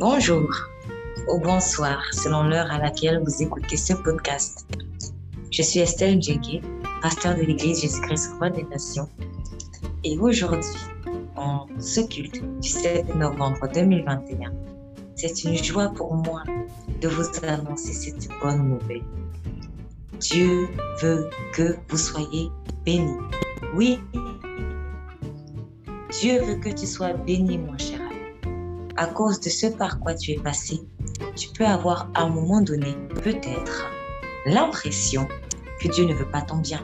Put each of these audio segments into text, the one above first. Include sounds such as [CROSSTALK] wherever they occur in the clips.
Bonjour ou bonsoir selon l'heure à laquelle vous écoutez ce podcast. Je suis Estelle Djegui, pasteur de l'Église Jésus-Christ Roi des Nations. Et aujourd'hui, en ce culte du 7 novembre 2021, c'est une joie pour moi de vous annoncer cette bonne nouvelle. Dieu veut que vous soyez bénis. Oui, Dieu veut que tu sois béni, mon cher. À cause de ce par quoi tu es passé, tu peux avoir à un moment donné, peut-être, l'impression que Dieu ne veut pas ton bien.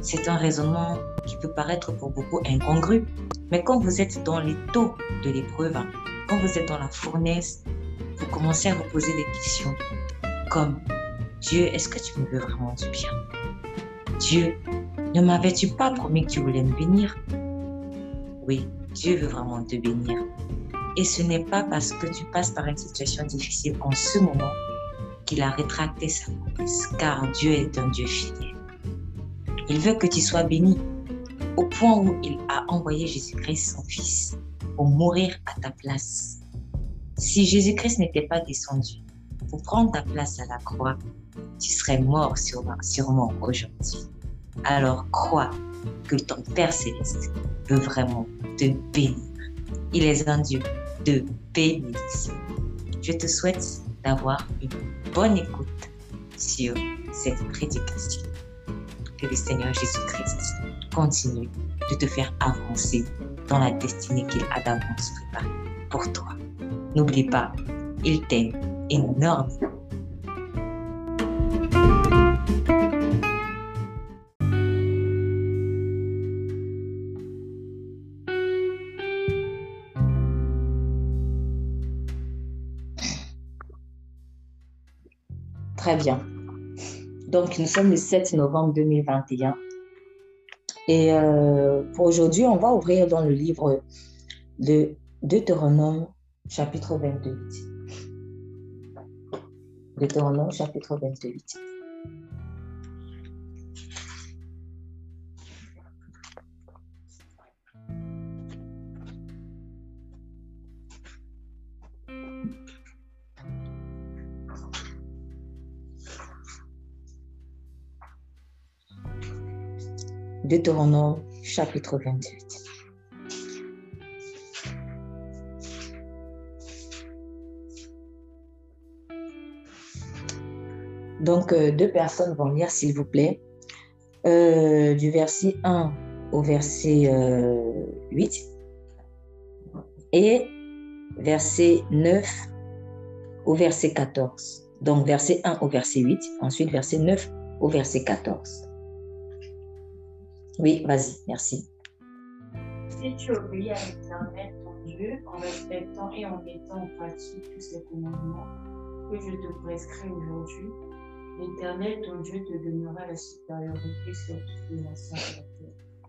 C'est un raisonnement qui peut paraître pour beaucoup incongru, mais quand vous êtes dans les taux de l'épreuve, quand vous êtes dans la fournaise, vous commencez à vous poser des questions comme Dieu, est-ce que tu me veux vraiment du bien? Dieu, ne m'avais-tu pas promis que tu voulais me bénir? Oui, Dieu veut vraiment te bénir. Et ce n'est pas parce que tu passes par une situation difficile en ce moment qu'il a rétracté sa promesse, car Dieu est un Dieu fidèle. Il veut que tu sois béni au point où il a envoyé Jésus-Christ, son Fils, pour mourir à ta place. Si Jésus-Christ n'était pas descendu pour prendre ta place à la croix, tu serais mort sûrement aujourd'hui. Alors crois que ton Père céleste veut vraiment te bénir. Il est un Dieu de bénédiction. Je te souhaite d'avoir une bonne écoute sur cette prédication. Que le Seigneur Jésus-Christ continue de te faire avancer dans la destinée qu'il a d'avance préparée pour toi. N'oublie pas, il t'aime énormément Très bien. Donc, nous sommes le 7 novembre 2021. Et euh, pour aujourd'hui, on va ouvrir dans le livre de Deutéronome, chapitre 28. Deutéronome, chapitre 28. Deutéronome chapitre 28. Donc, euh, deux personnes vont lire, s'il vous plaît, euh, du verset 1 au verset 8 euh, et verset 9 au verset 14. Donc, verset 1 au verset 8, ensuite verset 9 au verset 14. Oui, vas-y, merci. Si tu obéis à l'Éternel, ton Dieu, en respectant et en mettant en pratique tous ces commandements que je te prescris aujourd'hui, l'Éternel, ton Dieu, te donnera la supériorité sur toutes les nations de la terre.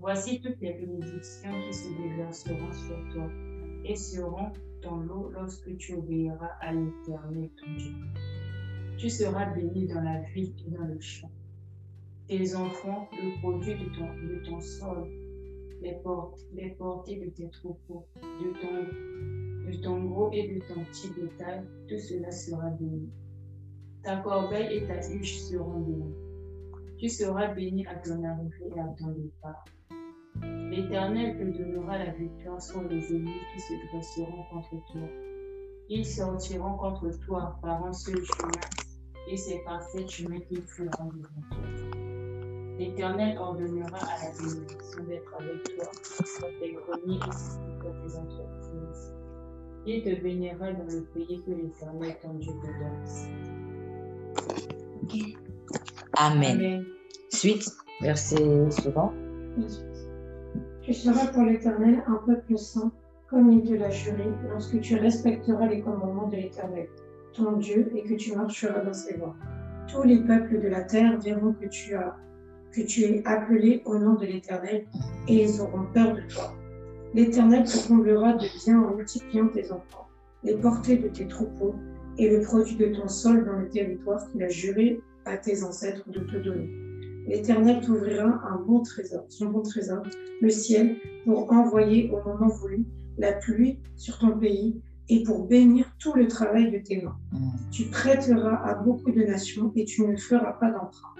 Voici toutes les bénédictions qui se déverseront sur toi et seront ton lot lorsque tu obéiras à l'Éternel, ton Dieu. Tu seras béni dans la ville et dans le champ tes enfants, le produit de ton, sol, les, portes, les portées de tes troupeaux, de ton, gros et de ton petit bétail, tout cela sera béni. Ta corbeille et ta huche seront bénies. Tu seras béni à ton arrivée et à ton départ. L'Éternel te donnera la victoire sur les ennemis qui se dresseront contre toi. Ils sortiront contre toi par un seul chemin, et c'est par ce chemin qu'ils fuiront devant toi. L'Éternel ordonnera à la bénédiction d'être avec toi dans tes greniers et dans tes entreprises. Il te bénira dans le pays que l'Éternel ton Dieu te donne. Amen. Suite, verset suivant. Tu seras pour l'Éternel un peuple saint, comme il te l'a juré, lorsque tu respecteras les commandements de l'Éternel, ton Dieu, et que tu marcheras dans ses voies. Tous les peuples de la terre verront que tu as que tu es appelé au nom de l'Éternel, et ils auront peur de toi. L'Éternel te comblera de bien en multipliant tes enfants, les portées de tes troupeaux, et le produit de ton sol dans le territoire qu'il a juré à tes ancêtres de te donner. L'Éternel t'ouvrira un bon trésor, son bon trésor, le ciel, pour envoyer au moment voulu la pluie sur ton pays et pour bénir tout le travail de tes mains. Mm. Tu prêteras à beaucoup de nations et tu ne feras pas d'emprunt.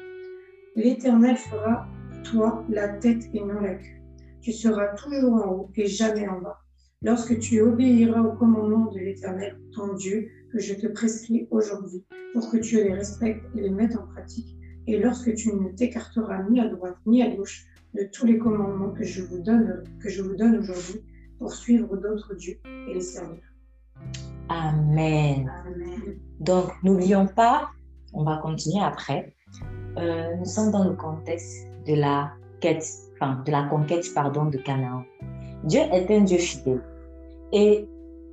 L'Éternel fera toi la tête et non la queue. Tu seras toujours en haut et jamais en bas. Lorsque tu obéiras au commandement de l'Éternel, ton Dieu, que je te prescris aujourd'hui, pour que tu les respectes et les mettes en pratique, et lorsque tu ne t'écarteras ni à droite ni à gauche de tous les commandements que je vous donne, que je vous donne aujourd'hui, pour suivre d'autres dieux et les servir. Amen. Amen. Donc, n'oublions pas, on va continuer après. Euh, nous sommes dans le contexte de la quête, enfin, de la conquête, pardon, de Canaan. Dieu est un Dieu fidèle. Et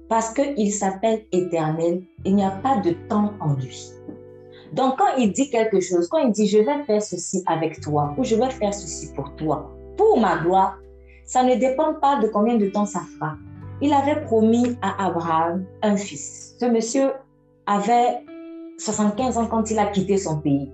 parce qu'il s'appelle éternel, il n'y a pas de temps en lui. Donc, quand il dit quelque chose, quand il dit je vais faire ceci avec toi ou je vais faire ceci pour toi, pour ma gloire, ça ne dépend pas de combien de temps ça fera. Il avait promis à Abraham un fils. Ce monsieur avait 75 ans quand il a quitté son pays.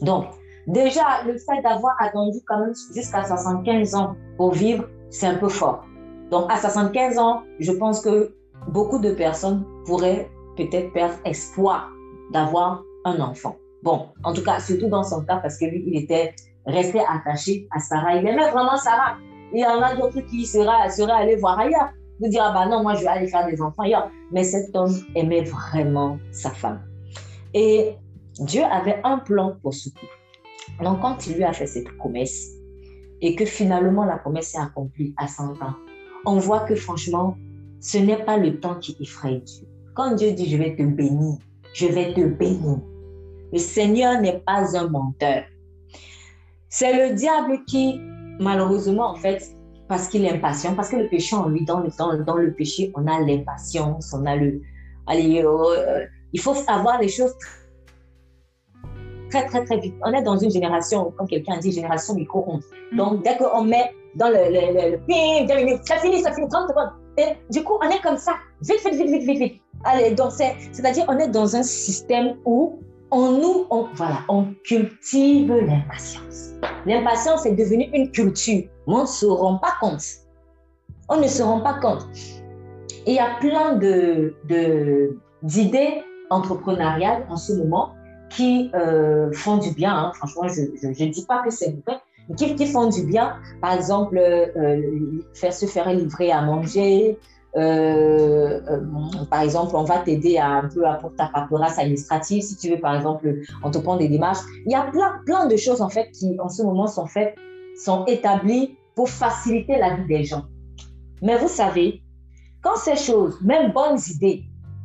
Donc, déjà, le fait d'avoir attendu quand même jusqu'à 75 ans pour vivre, c'est un peu fort. Donc, à 75 ans, je pense que beaucoup de personnes pourraient peut-être perdre espoir d'avoir un enfant. Bon, en tout cas, surtout dans son cas, parce que lui, il était resté attaché à Sarah. Il aimait vraiment Sarah. Il y en a d'autres qui seraient, allés voir ailleurs. Vous dire, ah bah non, moi, je vais aller faire des enfants ailleurs. Mais cet homme aimait vraiment sa femme. Et Dieu avait un plan pour ce couple. Donc, quand il lui a fait cette promesse, et que finalement la promesse s'est accomplie à 100 ans, on voit que franchement, ce n'est pas le temps qui effraie Dieu. Quand Dieu dit, je vais te bénir, je vais te bénir. Le Seigneur n'est pas un menteur. C'est le diable qui, malheureusement, en fait, parce qu'il est impatient, parce que le péché en lui, dans le, dans, dans le péché, on a l'impatience, on a le... Allez, euh, il faut avoir les choses très, très, très vite. On est dans une génération, comme quelqu'un dit, génération micro-ondes. Donc, dès qu'on met dans le, le, le, ping, deux minutes, ça finit, ça finit, 30 secondes. Et du coup, on est comme ça, vite, vite, vite, vite, vite, vite. Allez, donc, c'est-à-dire, on est dans un système où on nous, on, voilà, on cultive l'impatience. L'impatience est devenue une culture, mais on ne se rend pas compte. On ne se rend pas compte. Et il y a plein de, de, d'idées entrepreneuriales en ce moment qui euh, font du bien. Hein. Franchement, je ne dis pas que c'est mauvais, mais qui, font du bien. Par exemple, euh, faire se faire livrer à manger. Euh, par exemple, on va t'aider un peu pour ta paperasse administrative. Si tu veux, par exemple, entreprendre des démarches. Il y a plein, plein de choses, en fait, qui, en ce moment, sont faites, sont établies pour faciliter la vie des gens. Mais vous savez, quand ces choses, même bonnes idées,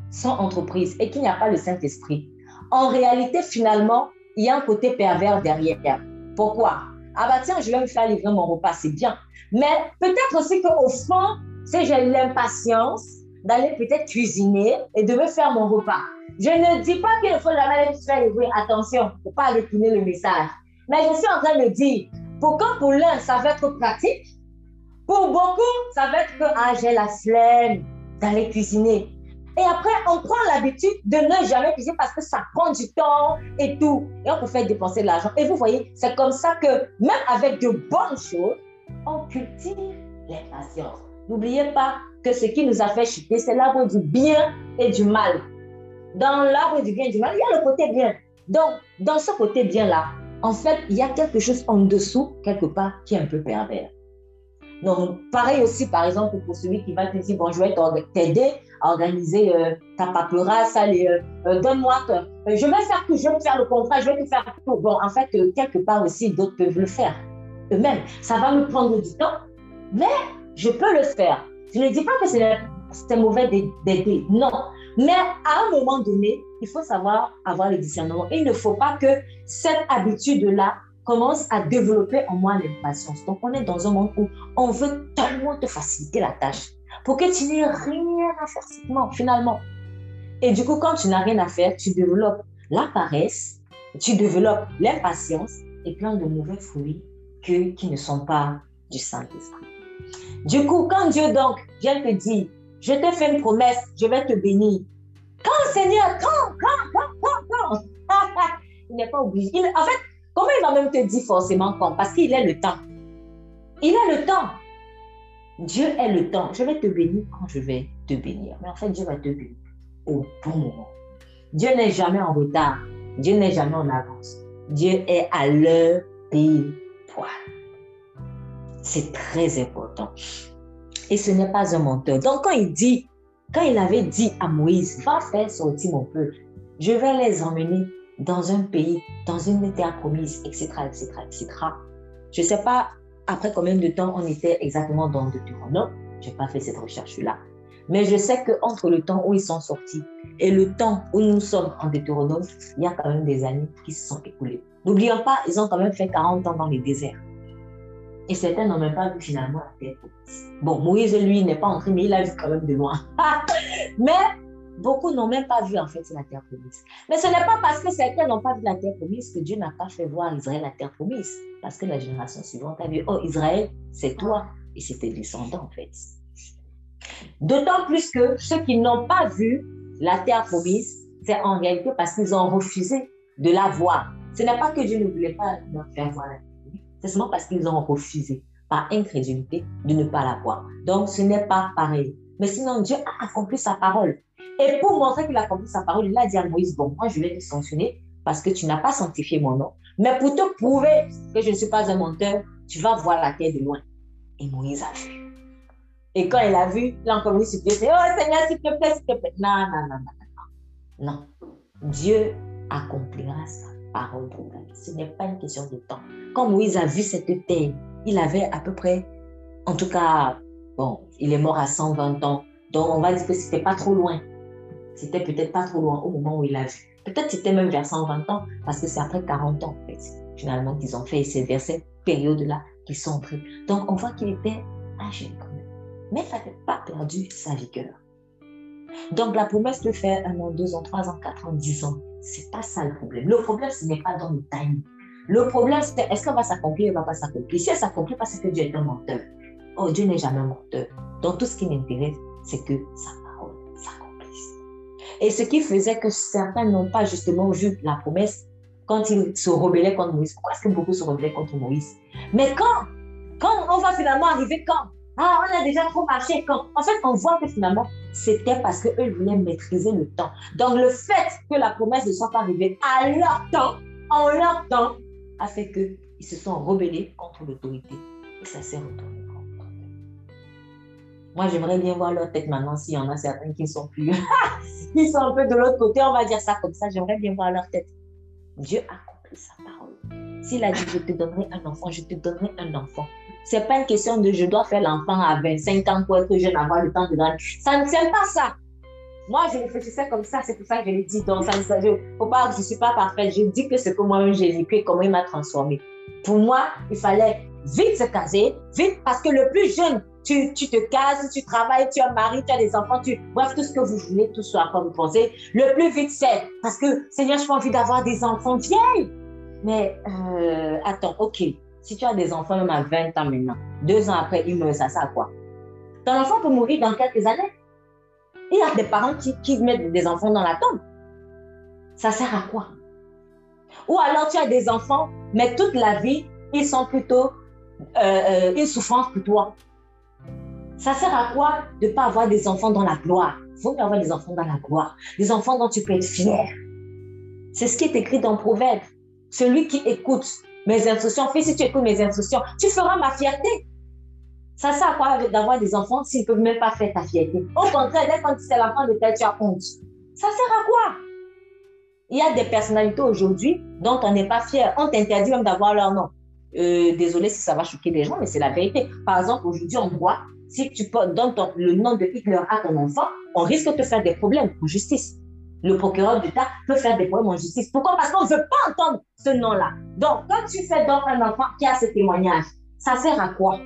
sont entreprises et qu'il n'y a pas le Saint-Esprit, en réalité, finalement, il y a un côté pervers derrière. Pourquoi? Ah bah tiens, je vais me faire livrer mon repas, c'est bien. Mais peut-être aussi qu'au fond, si j'ai l'impatience d'aller peut-être cuisiner et de me faire mon repas. Je ne dis pas qu'il faut jamais se faire livrer. Attention, il ne faut pas décliner le message. Mais je suis en train de dire, pourquoi pour l'un, ça va être pratique? Pour beaucoup, ça va être que ah, j'ai la flemme d'aller cuisiner. Et après, on prend l'habitude de ne jamais cuisiner parce que ça prend du temps et tout. Et on peut faire dépenser de l'argent. Et vous voyez, c'est comme ça que même avec de bonnes choses, on cultive l'impatience. N'oubliez pas que ce qui nous a fait chuter, c'est l'arbre du bien et du mal. Dans l'arbre du bien et du mal, il y a le côté bien. Donc, dans ce côté bien-là, en fait, il y a quelque chose en dessous, quelque part, qui est un peu pervers. Donc, pareil aussi, par exemple, pour celui qui va te dire, bon, je vais t'aider à organiser euh, ta paperasse, allez, euh, euh, donne-moi, je vais faire tout, je vais te faire le contrat, je vais te faire tout. Bon, en fait, quelque part aussi, d'autres peuvent le faire eux-mêmes. Ça va me prendre du temps, mais je peux le faire. Je ne dis pas que c'est mauvais d'aider, non. Mais à un moment donné, il faut savoir avoir le discernement. Il ne faut pas que cette habitude-là commence à développer en moi l'impatience. Donc, on est dans un monde où on veut tellement te faciliter la tâche pour que tu n'aies rien à faire finalement. Et du coup, quand tu n'as rien à faire, tu développes la paresse, tu développes l'impatience et plein de mauvais fruits qui ne sont pas du Saint-Esprit. Du coup, quand Dieu donc vient te dire, je te fais une promesse, je vais te bénir. Quand Seigneur, quand, quand, quand, quand, quand, [LAUGHS] il n'est pas obligé. En fait, Comment il va même te dire forcément quand Parce qu'il est le temps. Il a le temps. Dieu est le temps. Je vais te bénir quand je vais te bénir. Mais en fait, Dieu va te bénir au bon moment. Dieu n'est jamais en retard. Dieu n'est jamais en avance. Dieu est à l'heure pile poil. C'est très important. Et ce n'est pas un menteur. Donc, quand il dit, quand il avait dit à Moïse, va faire sortir mon peuple, je vais les emmener dans un pays, dans une terre promise, etc., etc., etc. Je ne sais pas après combien de temps on était exactement dans Deutéronome. Je n'ai pas fait cette recherche-là. Mais je sais qu'entre le temps où ils sont sortis et le temps où nous sommes en Deutéronome, il y a quand même des années qui se sont écoulées. N'oublions pas, ils ont quand même fait 40 ans dans les déserts. Et certains n'ont même pas vu finalement la terre promise. Bon, Moïse, lui, n'est pas entré, mais il a vu quand même de loin. [LAUGHS] mais beaucoup n'ont même pas vu en fait la terre promise. Mais ce n'est pas parce que certains n'ont pas vu la terre promise que Dieu n'a pas fait voir Israël la terre promise. Parce que la génération suivante a vu, oh Israël, c'est toi. Et c'est tes descendants en fait. D'autant plus que ceux qui n'ont pas vu la terre promise, c'est en réalité parce qu'ils ont refusé de la voir. Ce n'est pas que Dieu ne voulait pas leur faire voir la terre promise, c'est seulement parce qu'ils ont refusé par incrédulité de ne pas la voir. Donc ce n'est pas pareil. Mais sinon, Dieu a accompli sa parole. Et pour montrer qu'il a accompli sa parole, il a dit à Moïse, bon, moi je vais te sanctionner parce que tu n'as pas sanctifié mon nom. Mais pour te prouver que je ne suis pas un menteur, tu vas voir la terre de loin. Et Moïse a vu. Et quand il a vu, il a encore sur pied, oh Seigneur, s'il te plaît, s'il te plaît. Non, non, non, non, non. Non. Dieu accomplira sa parole pour. Ce n'est pas une question de temps. Quand Moïse a vu cette terre, il avait à peu près, en tout cas, bon, il est mort à 120 ans. Donc, on va dire que c'était pas trop loin. C'était peut-être pas trop loin au moment où il a vu. Peut-être c'était même vers 120 ans, parce que c'est après 40 ans, en fait, finalement, qu'ils ont fait. ces vers cette période-là qu'ils sont entrés. Donc, on voit qu'il était âgé quand même mais ça n'avait pas perdu sa vigueur. Donc la promesse de faire un an, deux ans, trois ans, quatre ans, dix ans, c'est pas ça le problème. Le problème, ce n'est pas dans le timing. Le problème, c'est est-ce qu'elle va s'accomplir ou elle va pas s'accomplir? Si elle s'accomplit, parce que Dieu est un menteur. Oh, Dieu n'est jamais menteur. Donc tout ce qui m'intéresse, c'est que sa parole s'accomplisse. Et ce qui faisait que certains n'ont pas justement vu la promesse quand ils se rebellaient contre Moïse. Pourquoi est-ce que beaucoup se rebellaient contre Moïse? Mais quand Quand on va finalement arriver quand? Ah, on a déjà trop marché. Quand, en fait, on voit que finalement, c'était parce qu'eux voulaient maîtriser le temps. Donc, le fait que la promesse ne soit pas arrivée à leur temps, en leur temps, a fait qu'ils se sont rebellés contre l'autorité. Et ça s'est retourné. Moi, j'aimerais bien voir leur tête maintenant s'il y en a certains qui sont plus. [LAUGHS] Ils sont un peu de l'autre côté, on va dire ça comme ça. J'aimerais bien voir leur tête. Dieu a compris sa parole. S'il a dit, je te donnerai un enfant, je te donnerai un enfant. C'est pas une question de je dois faire l'enfant à 25 ans pour être jeune, avoir le temps de grandir. Ça ne tient pas ça. Moi, je réfléchissais comme ça, c'est pour ça que je l'ai dit. Donc, ne faut pas, je ne suis pas parfaite. Je dis que c'est que moi-même j'ai vécu comment il m'a transformé. Pour moi, il fallait vite se caser, vite, parce que le plus jeune, tu, te cases, tu travailles, tu as un mari, tu as des enfants, tu, bref, tout ce que vous voulez, tout ce à vous pensez. Le plus vite, c'est parce que, Seigneur, je pas envie d'avoir des enfants vieilles. Mais, euh, attends, ok, si tu as des enfants même à 20 ans maintenant, deux ans après, ils meurent, ça sert à quoi Ton enfant peut mourir dans quelques années. Il y a des parents qui, mettent des enfants dans la tombe. Ça sert à quoi? Ou alors tu as des enfants, mais toute la vie, ils sont plutôt euh, euh, une souffrance pour toi. Ça sert à quoi de ne pas avoir des enfants dans la gloire? Il faut avoir des enfants dans la gloire. Des enfants dont tu peux être fier. C'est ce qui est écrit dans Proverbe. Celui qui écoute mes instructions. Fils, si tu écoutes mes instructions, tu feras ma fierté. Ça sert à quoi d'avoir des enfants s'ils ne peuvent même pas faire ta fierté? Au contraire, dès quand c'est l'enfant de tel, tu as honte. Ça sert à quoi? Il y a des personnalités aujourd'hui dont on n'est pas fier. On t'interdit même d'avoir leur nom. Euh, désolé si ça va choquer des gens, mais c'est la vérité. Par exemple, aujourd'hui, on voit, si tu donnes le nom de Hitler à ton enfant, on risque de te faire des problèmes en justice le procureur d'État peut faire des problèmes en justice. Pourquoi? Parce qu'on ne veut pas entendre ce nom-là. Donc, quand tu fais donc un enfant qui a ce témoignage, ça sert à quoi?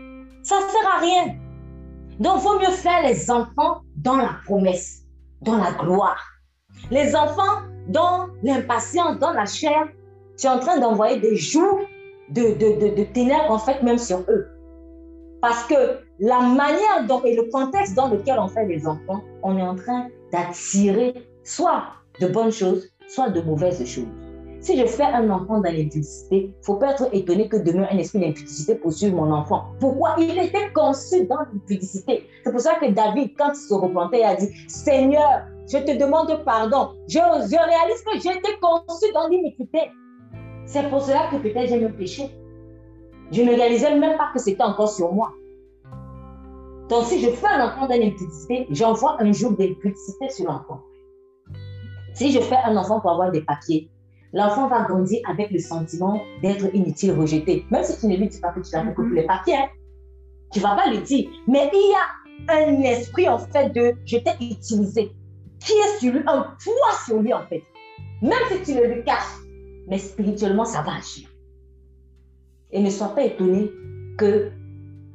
Ça sert à rien. Donc, il vaut mieux faire les enfants dans la promesse, dans la gloire. Les enfants dans l'impatience, dans la chair, tu es en train d'envoyer des jours de, de, de, de ténèbres, en fait, même sur eux. Parce que la manière dont, et le contexte dans lequel on fait les enfants, on est en train d'attirer soit de bonnes choses, soit de mauvaises choses. Si je fais un enfant dans l'impudicité, il ne faut pas être étonné que demain un esprit d'impudicité poursuive mon enfant. Pourquoi? Il était conçu dans l'impudicité. C'est pour ça que David, quand il se repentait, a dit, Seigneur, je te demande pardon. Je, réalise que été conçu dans l'iniquité. C'est pour cela que peut-être j'ai même péché. Je ne réalisais même pas que c'était encore sur moi. Donc, si je fais un enfant dans l'impudicité, j'envoie un jour d'impudicité sur l'enfant. Si je fais un enfant pour avoir des papiers, l'enfant va grandir avec le sentiment d'être inutile, rejeté. Même si tu ne lui dis pas que tu l'as fait pour les papiers, hein. tu ne vas pas lui dire. Mais il y a un esprit, en fait, de je t'ai utilisé, qui est sur lui, un poids sur lui, en fait. Même si tu le lui caches, mais spirituellement, ça va agir. Et ne sois pas étonné que,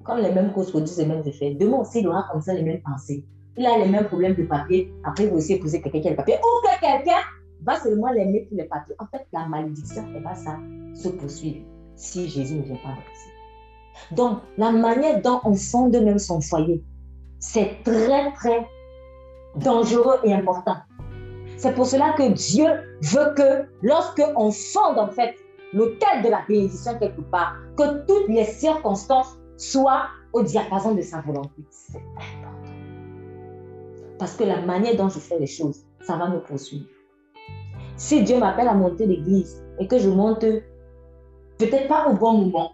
comme les mêmes causes produisent les mêmes effets, demain aussi, il aura comme ça les mêmes pensées. Il a les mêmes problèmes de papier. Après, il va aussi épouser quelqu'un qui a le papier. Ou que quelqu'un va seulement l'aimer pour les papiers. En fait, la malédiction, elle va ça se poursuivre si Jésus ne vient pas ici. Donc, la manière dont on fonde même son foyer, c'est très, très dangereux et important. C'est pour cela que Dieu veut que lorsque on fonde en fait l'autel de la bénédiction quelque part, que toutes les circonstances soient au diapason de sa volonté. C'est important. Parce que la manière dont je fais les choses, ça va me poursuivre. Si Dieu m'appelle à monter l'église et que je monte peut-être pas au bon moment,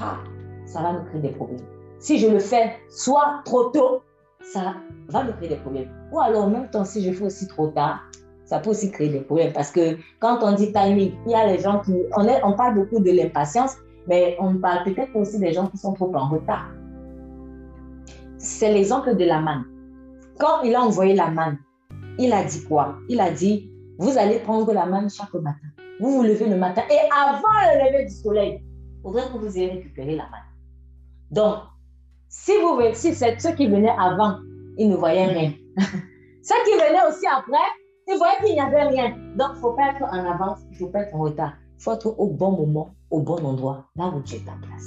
ah, ça va me créer des problèmes. Si je le fais soit trop tôt, ça va me créer des problèmes. Ou alors, en même temps, si je fais aussi trop tard, ça peut aussi créer des problèmes. Parce que quand on dit timing, il y a les gens qui. On, est, on parle beaucoup de l'impatience, mais on parle peut-être aussi des gens qui sont trop en retard. C'est l'exemple de la manne. Quand il a envoyé la manne, il a dit quoi? Il a dit Vous allez prendre la manne chaque matin. Vous vous levez le matin et avant le lever du soleil, il faudrait que vous ayez récupéré la manne. Donc, si, vous, si ceux qui venaient avant, ils ne voyaient rien. [LAUGHS] ceux qui venaient aussi après, ils voyaient qu'il n'y avait rien. Donc, il ne faut pas être en avance, il ne faut pas être en retard. Faut être au bon moment, au bon endroit, là où tu es ta place.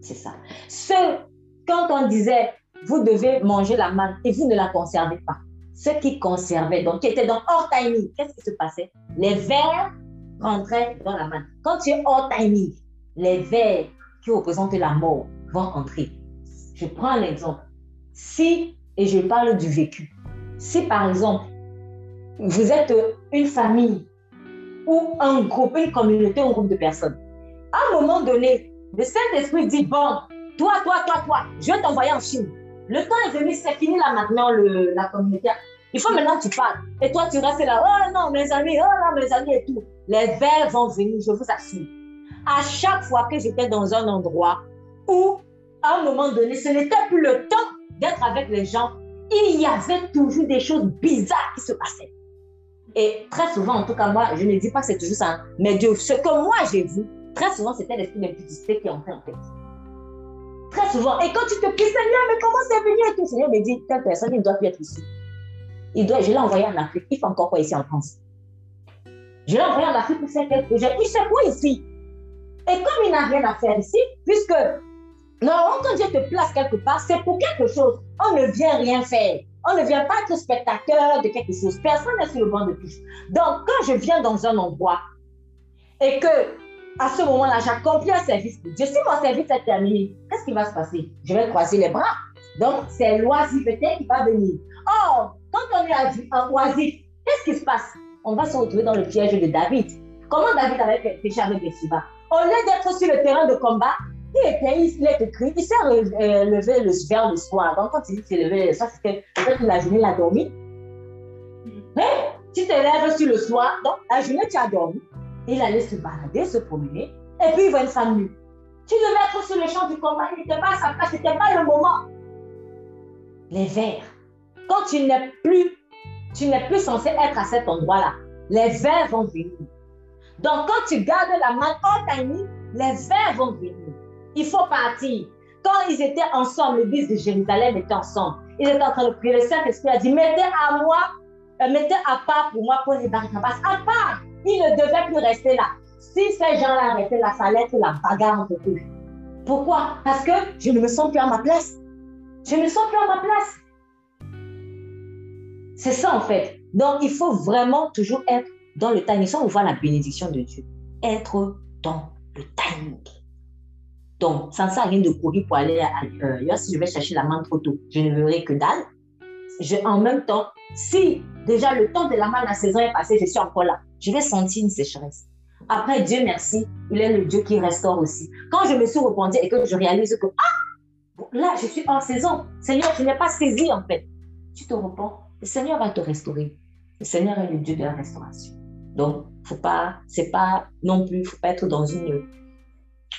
C'est ça. Ce, quand on disait, vous devez manger la manne et vous ne la conservez pas. Ceux qui conservaient, donc qui étaient dans hors timing, qu'est-ce qui se passait? Les vers rentraient dans la manne. Quand tu es hors timing, les vers qui représentent la mort, vont entrer. Je prends l'exemple. Si, et je parle du vécu, si par exemple, vous êtes une famille ou un groupe, une communauté, un groupe de personnes, à un moment donné, le Saint-Esprit dit, bon, toi, toi, toi, toi, je vais t'envoyer en Chine. Le temps est venu, c'est fini là maintenant, la communauté. Il faut maintenant que tu parles. Et toi, tu restes là, oh non, mes amis, oh non, mes amis et tout. Les vers vont venir, je vous assure. À chaque fois que j'étais dans un endroit où, à un moment donné, ce n'était plus le temps d'être avec les gens. Il y avait toujours des choses bizarres qui se passaient. Et très souvent, en tout cas, moi, je ne dis pas que c'est toujours ça, hein, mais Dieu, ce que moi j'ai vu, très souvent, c'était l'esprit d'impudicité qui entrait en tête. Très souvent. Et quand tu te dis, Seigneur, mais comment c'est venu et tout, Seigneur me dit, telle personne, il ne doit plus être ici. Il doit, je l'ai envoyé en Afrique. Il fait encore quoi ici en France? Je l'ai envoyé en Afrique pour faire quelque chose. Il fait quoi ici Et comme il n'a rien à faire ici, puisque non, quand Dieu te place quelque part, c'est pour quelque chose. On ne vient rien faire. On ne vient pas être spectateur de quelque chose. Personne n'est sur le banc de touche. Donc, quand je viens dans un endroit et que à ce moment-là, j'accomplis un service pour Dieu, si mon service est terminé, qu'est-ce qui va se passer? Je vais croiser les bras. Donc, c'est l'oisiveté qui va venir. Or, quand on est en oisif, qu'est-ce qui se passe? On va se retrouver dans le piège de David. Comment David avait péché avec Bathsheba Au lieu d'être sur le terrain de combat, il était, il est écrit, il s'est euh, levé le, vers le soir. Donc, quand il dit s'est levé le soir, c'était peut-être la journée, il a dormi. Mais tu te lèves sur le soir, donc la journée, tu as dormi. Il allait se balader, se promener, et puis il voit une femme nue. Tu devais être sur le champ du combat, il n'était pas à sa place, ce n'était pas le moment. Les vers. Quand tu n'es plus, tu n'es plus censé être à cet endroit-là, les vers vont venir. Donc, quand tu gardes la main en les vers vont venir. Il faut partir. Quand ils étaient ensemble, l'église de Jérusalem était ensemble. Ils étaient en train de prier. Le Saint-Esprit a dit Mettez à moi, euh, mettez à part pour moi pour les Barnabas. À part. Ils ne devaient plus rester là. Si ces gens-là restaient là, ça allait être la bagarre entre eux. Pourquoi? Parce que je ne me sens plus à ma place. Je ne me sens plus à ma place. C'est ça en fait. Donc il faut vraiment toujours être dans le timing. Si on voit la bénédiction de Dieu, être dans le timing. Donc, ça ne sert à rien de courir pour aller ailleurs. Si je vais chercher la main trop tôt, je ne verrai que dalle. En même temps, si déjà le temps de la main, la saison est passée, je suis encore là, je vais sentir une sécheresse. Après, Dieu merci, il est le Dieu qui restaure aussi. Quand je me suis repentie et que je réalise que, ah, là, je suis en saison. Seigneur, je n'ai pas saisi en fait. Tu te repens, le Seigneur va te restaurer. Le Seigneur est le Dieu de la restauration. Donc, faut pas, c'est pas non plus, faut pas être dans une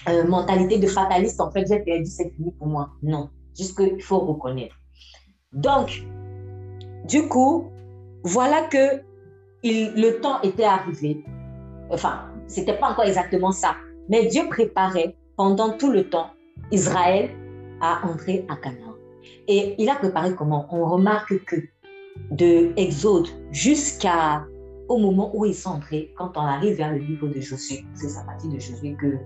euh, mentalité de fataliste. En fait, j'ai perdu, c'est fini pour moi. Non, juste qu'il faut reconnaître. Donc, du coup, voilà que le temps était arrivé. Enfin, c'était pas encore exactement ça, mais Dieu préparait pendant tout le temps Israël à entrer à Canaan. Et il a préparé comment? On remarque que de Exode jusqu'à au moment où ils sont entrés, quand on arrive vers le livre de Josué, c'est à partir de Josué que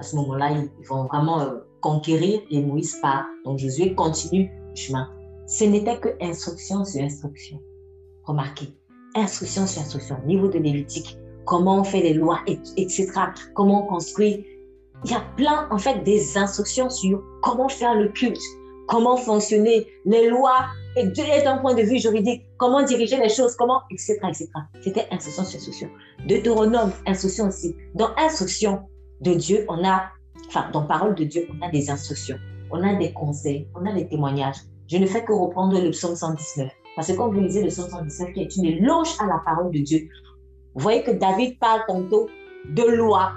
à ce moment-là, ils vont vraiment euh, conquérir et Moïse part. Donc Josué continue le chemin. Ce n'était que instruction sur instruction. Remarquez, instruction sur instruction. Niveau de Lévitique, comment on fait les lois, etc. Comment on construit. Il y a plein, en fait, des instructions sur comment faire le culte, comment fonctionner, les lois, et d'un point de vue juridique, comment diriger les choses, comment, etc. etc. C'était instruction sur instruction. Deutéronome, instruction aussi. Dans instruction de Dieu, on a, enfin, dans parole de Dieu, on a des instructions, on a des conseils, on a des témoignages. Je ne fais que reprendre le psaume 119. Parce que quand vous lisez le psaume 119, qui est une éloge à la parole de Dieu, vous voyez que David parle tantôt de loi,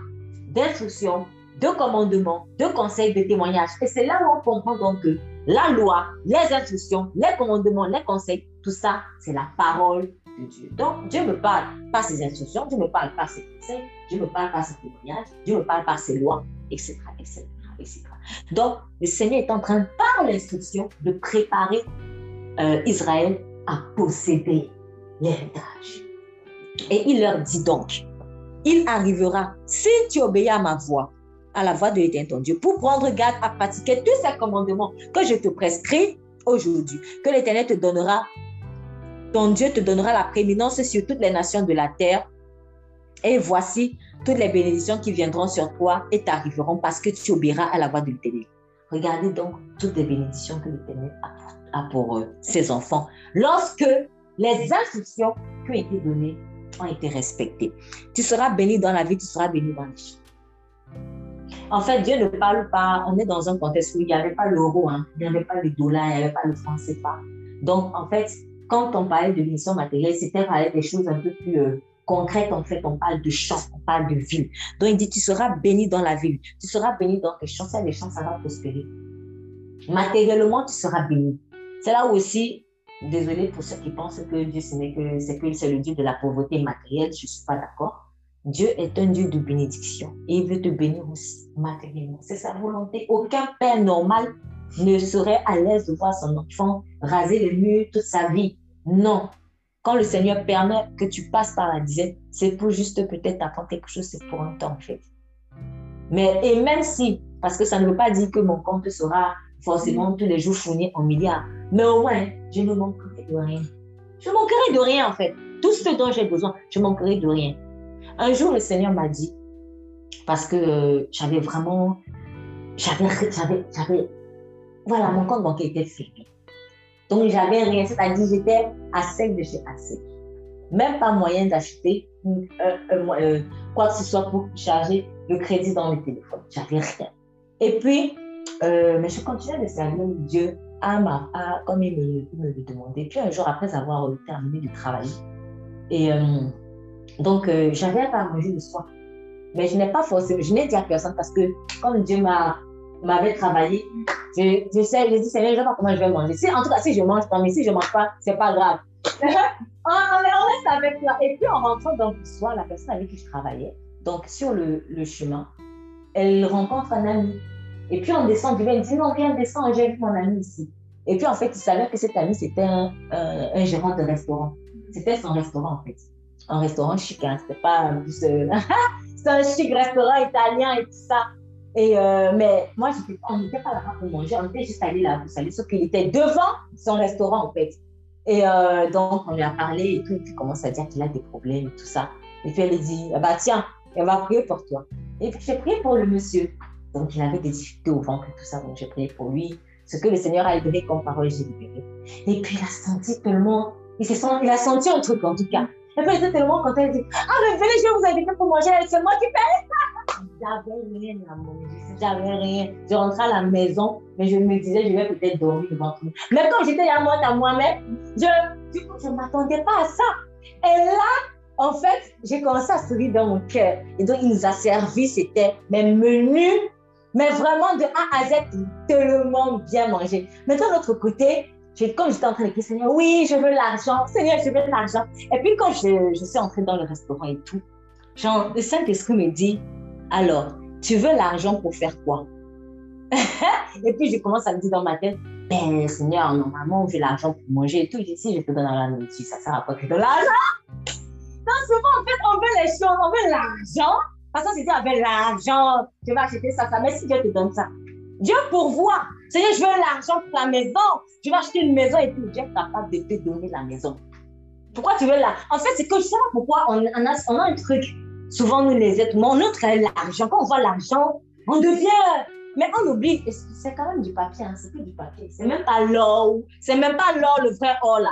d'instruction, de commandement, de conseils, de témoignages. Et c'est là où on comprend donc que la loi, les instructions, les commandements, les conseils, tout ça, c'est la parole de Dieu. Donc, Dieu me parle par ses instructions, Dieu me parle par ses conseils, Dieu me parle par ses témoignages, Dieu me parle par ses lois, etc., etc., etc. Donc, le Seigneur est en train, par l'instruction, de préparer euh, Israël à posséder l'héritage. Et il leur dit donc, il arrivera, si tu obéis à ma voix, à la voix de l'Éternel ton Dieu, pour prendre garde à pratiquer tous ces commandements que je te prescris aujourd'hui, que l'Éternel te donnera, ton Dieu te donnera la prééminence sur toutes les nations de la terre. Et voici toutes les bénédictions qui viendront sur toi et t'arriveront parce que tu obéiras à la voix de l'Éternel. Regardez donc toutes les bénédictions que l'Éternel a pour euh, ses enfants lorsque les instructions qui ont été données ont été respectées. Tu seras béni dans la vie, tu seras béni dans les champs. En fait, Dieu ne parle pas, on est dans un contexte où il n'y avait pas l'euro, hein, il n'y avait pas le dollar, il n'y avait pas le franc. Donc, en fait, quand on parlait de mission matérielle, c'était parler des choses un peu plus euh, concrètes. En fait, on parle de champs, on parle de ville. Donc, il dit, tu seras béni dans la ville, tu seras béni dans tes champs, ça, les champs, ça va prospérer. Matériellement, tu seras béni. C'est là aussi, désolé pour ceux qui pensent que Dieu, c'est que le Dieu de la pauvreté matérielle, je ne suis pas d'accord. Dieu est un Dieu de bénédiction et il veut te bénir aussi matériellement. C'est sa volonté. Aucun père normal ne serait à l'aise de voir son enfant raser les murs toute sa vie. Non. Quand le Seigneur permet que tu passes par la dizaine, c'est pour juste peut-être apprendre quelque chose, c'est pour un temps en fait. Mais, et même si, parce que ça ne veut pas dire que mon compte sera forcément tous les jours fourni en milliards, mais au moins, je ne manquerai de rien. Je manquerai de rien en fait. Tout ce dont j'ai besoin, je manquerai de rien. Un jour, le Seigneur m'a dit, parce que euh, j'avais vraiment, j'avais, j'avais, j'avais, voilà, mon compte bancaire était fermé. Donc, j'avais rien, c'est-à-dire j'étais à sec de chez assez. Même pas moyen d'acheter euh, quoi que ce soit pour charger le crédit dans le téléphone. J'avais rien. Et puis, euh, mais je continuais de servir Dieu à ma, à, comme il me, il me le demandait. Puis un jour, après avoir terminé de travailler, et donc, euh, j'avais pas à manger le soir. Mais je n'ai pas forcément, je n'ai dit à personne parce que comme Dieu m'avait travaillé, je, je sais, je dis, Seigneur, je ne sais pas comment je vais manger. En tout cas, si je mange pas, mais si je ne mange pas, c'est pas grave. [LAUGHS] on, reste avec toi. Et puis, en rentrant dans le soir, la personne avec qui je travaillais, donc sur le, le chemin, elle rencontre un ami. Et puis, on descend du elle dit, non, viens, descend, j'ai vu mon ami ici. Et puis, en fait, il savait que cet ami, c'était un, un, gérant de restaurant. C'était son restaurant, en fait un restaurant chic, hein. c'était pas [LAUGHS] c'est un chic restaurant italien et tout ça. Et euh, mais moi, on n'était pas là pour manger, on était juste allé là pour saluer, sauf qu'il était devant son restaurant en fait. Et euh, donc, on lui a parlé et tout, il commence à dire qu'il a des problèmes et tout ça. Et puis elle dit, ah bah tiens, elle va prier pour toi. Et puis j'ai prié pour le monsieur. Donc il avait des difficultés au ventre et tout ça, donc j'ai prié pour lui. Ce que le Seigneur a libéré comme parole, j'ai libéré. Et puis il a senti tellement, il, sent, il a senti un truc en tout cas. Et puis il était tellement content, il dit, ah mais venez, je vais vous inviter pour manger, c'est moi qui paye. J'avais rien à manger, j'avais rien. Je rentrais à la maison, mais je me disais, je vais peut-être dormir devant tout. Mais comme j'étais à moi, à moi-même, je, du coup, je ne m'attendais pas à ça. Et là, en fait, j'ai commencé à sourire dans mon cœur. Et donc, il nous a servi, c'était mes menus, mais vraiment de A à Z, tellement bien mangé. Mais de l'autre côté, comme j'étais en train de dire, Seigneur, oui, je veux l'argent, Seigneur, je veux l'argent. Et puis, quand je, je suis entrée dans le restaurant et tout, genre, le Saint-Esprit me dit, alors, tu veux l'argent pour faire quoi? [LAUGHS] Et puis, je commence à me dire dans ma tête, ben, Seigneur, normalement, on veut l'argent pour manger et tout. Si je te donne la nourriture, ça sert à quoi que donne l'argent? [LAUGHS] Non, souvent, en fait, on veut les choses, on veut l'argent. Parce que si tu avais l'argent, tu vas acheter ça, ça. Mais si Dieu te donne ça, Dieu pourvoit. Seigneur, je veux l'argent pour la maison. Je vais acheter une maison et tout. Dieu est capable de te donner la maison. Pourquoi tu veux la... En fait, c'est que je sais pas pourquoi on a un truc. Souvent, nous les êtres humains, notre l'argent. Quand on voit l'argent, on devient mais on oublie, c'est quand même du papier, hein, c'est plus du papier. C'est même pas l'or, c'est même pas l'or, le vrai or là.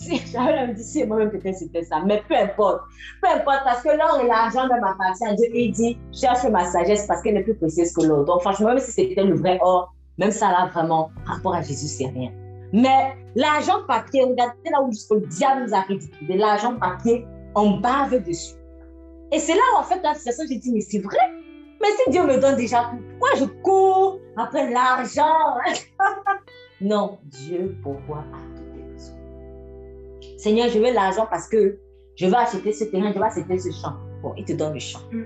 [LAUGHS] J'avais dit, si moi-même peut-être c'était ça, mais peu importe. Peu importe, parce que l'or et l'argent de ma à Dieu, il dit, cherche ma sagesse parce qu'elle est plus précieuse que l'or. Donc franchement, même si c'était le vrai or, même ça là, vraiment, rapport à Jésus, c'est rien. Mais l'argent papier, regardez là où le diable nous a ridiculisé, l'argent papier, on bave dessus. Et c'est là où, en fait, dans la situation, j'ai dit, mais c'est vrai. Mais si Dieu me donne déjà tout, pourquoi je cours après l'argent? [LAUGHS] Non, Dieu pourvoit à Seigneur, je veux l'argent parce que je vais acheter ce terrain, je vais acheter ce champ. Bon, il te donne le champ. Mm.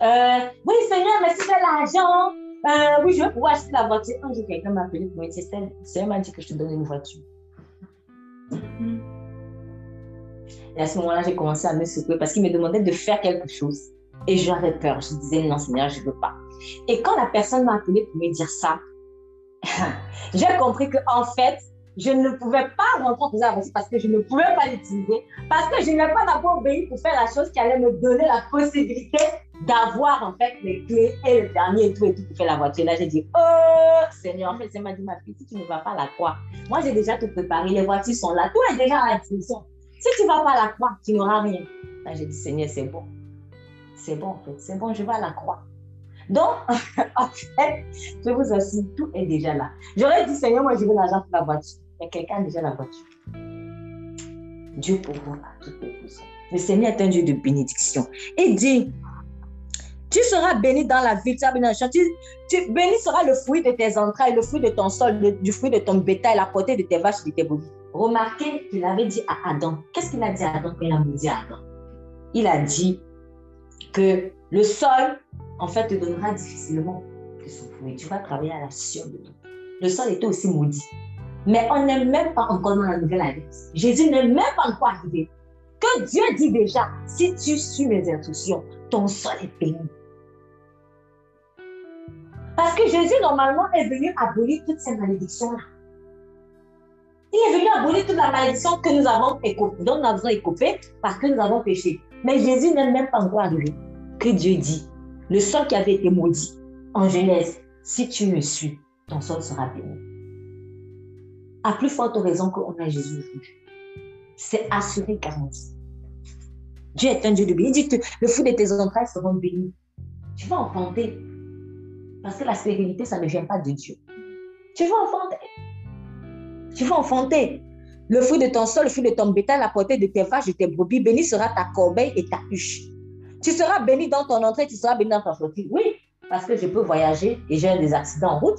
Euh, oui, Seigneur, mais si j'ai l'argent, euh, oui, je vais pouvoir acheter la voiture. Un jour, quelqu'un m'a appelé pour me dire, Seigneur m'a dit que je te donne une voiture. Mm. Et à ce moment-là, j'ai commencé à me secouer parce qu'il me demandait de faire quelque chose. Et j'avais peur. Je disais, non, Seigneur, je ne veux pas. Et quand la personne m'a appelé pour me dire ça, [LAUGHS] j'ai compris qu'en fait, je ne pouvais pas rentrer en préservatif parce que je ne pouvais pas l'utiliser, parce que je n'ai pas d'abord obéi pour faire la chose qui allait me donner la possibilité d'avoir en fait les clés et le dernier et tout et tout pour faire la voiture. Là, j'ai dit, oh Seigneur, en fait, c'est m'a dit, ma fille, si tu ne vas pas la croix, moi j'ai déjà tout préparé, les voitures sont là, tout est déjà à la disposition. Si tu ne vas pas à la croix, tu n'auras rien. Là, j'ai dit, Seigneur, c'est bon. C'est bon, en fait, c'est bon, je vais à la croix. Donc, [LAUGHS] en fait, je vous assure, tout est déjà là. J'aurais dit, Seigneur, moi, je veux l'argent pour la voiture. Il y a quelqu'un déjà la voiture. Dieu pour vous toutes les personnes. Le Seigneur est un Dieu de bénédiction. Et dit, tu seras béni dans la ville, tu seras béni dans le champ. Tu, béni sera le fruit de tes entrailles, le fruit de ton sol, du fruit de ton bétail, la portée de tes vaches de tes brebis. Remarquez qu'il avait dit à Adam. Qu'est-ce qu'il a dit à Adam quand il a dit à Adam? Il a dit que le sol, en fait, te donnera difficilement de son fruit. Tu vas travailler à la sueur de tout. Le sol était aussi maudit. Mais on n'est même pas encore dans la nouvelle alliance. Jésus n'est même pas encore arrivé. Que Dieu dit déjà, si tu suis mes instructions, ton sol est béni. Parce que Jésus, normalement, est venu abolir toutes ces malédictions-là. Il est venu abolir toute la malédiction que nous avons écopée, dont nous avons écopé parce que nous avons péché. Mais Jésus n'est même pas encore arrivé. Que Dieu dit, le sol qui avait été maudit en Genèse, si tu me suis, ton sol sera béni à plus forte raison qu'on a Jésus aujourd'hui. C'est assuré, garanti. Dieu est un Dieu de béni. Il dit que le fruit de tes entrailles seront bénis. Tu vas enfanter. Parce que la stérilité, ça ne vient pas de Dieu. Tu vas enfanter. Tu vas enfanter. Le fruit de ton sol, le fruit de ton bétail, la portée de tes vaches, de tes brebis, béni sera ta corbeille et ta huche. Tu seras béni dans ton entrée, tu seras béni dans ta sortie. Oui, parce que je peux voyager et j'ai des accidents en route.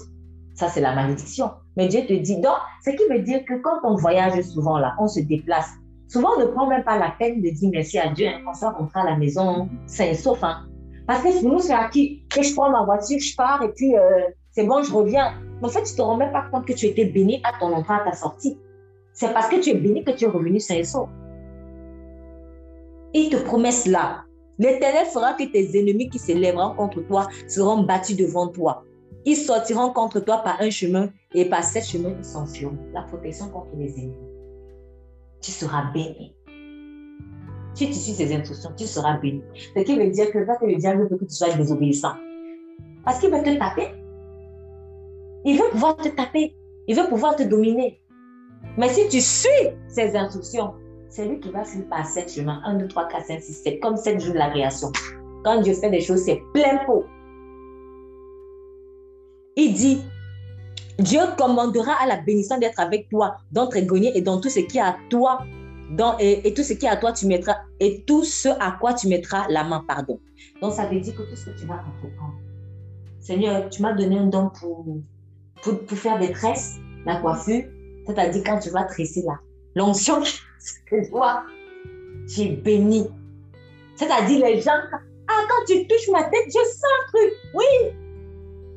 Ça, c'est la malédiction. Mais Dieu te dit, donc, ce qui veut dire que quand on voyage souvent là, on se déplace. Souvent, on ne prend même pas la peine de dire merci à Dieu. Hein, on soit rentré à la maison sain et sauf. Hein. Parce que nous, c'est acquis que je prends ma voiture, je pars et puis euh, c'est bon, je reviens. En fait, tu ne te rends même pas compte que tu étais béni à ton entrée, à ta sortie. C'est parce que tu es béni que tu es revenu sain et. Il te promet cela. L'Éternel fera que tes ennemis qui s'élèveront contre toi seront battus devant toi. Ils sortiront contre toi par un chemin et par sept chemins, ils s'enfuiront. La protection contre les ennemis. Tu seras béni. Si tu suis ces instructions, tu seras béni. Ce qui veut dire que va le diable veut que tu sois désobéissant. Parce qu'il veut te taper. Il veut pouvoir te taper. Il veut pouvoir te dominer. Mais si tu suis ces instructions, c'est lui qui va finir par sept chemins. 1, 2, 3, 4, 5, 6, 7. Comme sept jours de la création. Quand Dieu fait des choses, c'est plein pot. Il dit, Dieu commandera à la bénédiction d'être avec toi dans tes greniers et dans tout ce qui est à toi. Et, tout ce qui est à toi, tu mettras, et tout ce à quoi tu mettras la main, pardon. Donc, ça veut dire que tout ce que tu vas entreprendre. Seigneur, tu m'as donné un don pour, pour, faire des tresses, la coiffure. C'est-à-dire quand tu vas tresser là, l'onction que toi, tu es béni. C'est-à-dire les gens, ah, quand tu touches ma tête, je sens un truc. Oui,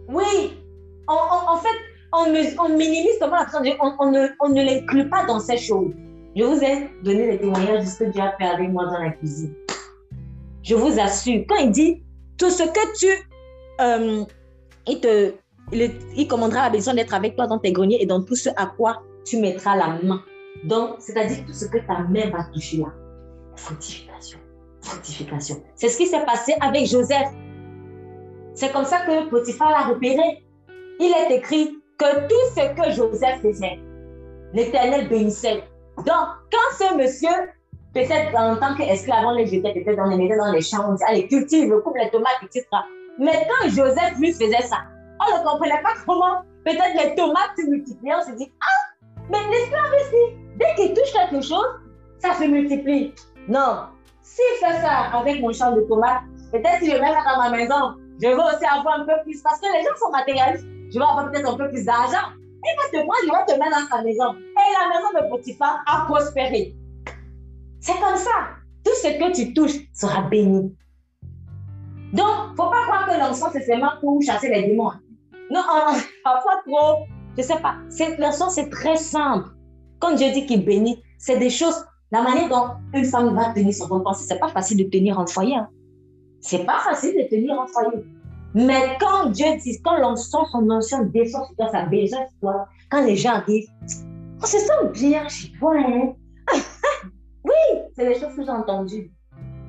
oui. En, fait, on, minimise comment on, on, ne, on ne l'inclut pas dans ces choses. Je vous ai donné les témoignages de ce que Dieu a fait avec moi dans la cuisine. Je vous assure, quand il dit tout ce que tu. Euh, il, te, il, commandera la bénédiction d'être avec toi dans tes greniers et dans tout ce à quoi tu mettras la main. Donc, c'est-à-dire tout ce que ta main va toucher là. Fortification. Fortification. C'est ce qui s'est passé avec Joseph. C'est comme ça que Potiphar l'a repéré. Il est écrit que tout ce que Joseph faisait, l'Éternel bénissait. Donc, quand ce monsieur, peut-être en tant qu'esclave, on les jetait peut-être dans les dans les champs, on dit, allez, cultive, coupe les tomates, etc. Mais quand Joseph lui faisait ça, on ne comprenait pas comment peut-être les tomates se multipliaient. On se dit, ah, mais l'esclave ici, dès qu'il touche quelque chose, ça se multiplie. Non, s'il fait ça avec mon champ de tomates, peut-être si je mets ça dans ma maison, je vais aussi avoir un peu plus. Parce que les gens sont matérialistes. Je vais avoir peut-être un peu plus d'argent. Il va te prendre, il va te mettre dans sa maison. Et la maison de Potiphar a prospéré. C'est comme ça. Tout ce que tu touches sera béni. Donc, il ne faut pas croire que l'encens, c'est seulement pour chasser les démons. Non, parfois trop, je ne sais pas. Cette leçon, c'est très simple. Quand Dieu dit qu'il bénit, c'est des choses, la manière dont une femme va tenir son enfant, ce n'est pas facile de tenir un foyer. Hein. C'est pas facile de tenir un foyer. Mais quand Dieu dit, quand l'encens, son ancien descend sur toi, baisse sur toi, quand les gens disent, on se sent bien chez toi, hein? oui, c'est des choses que j'ai entendues.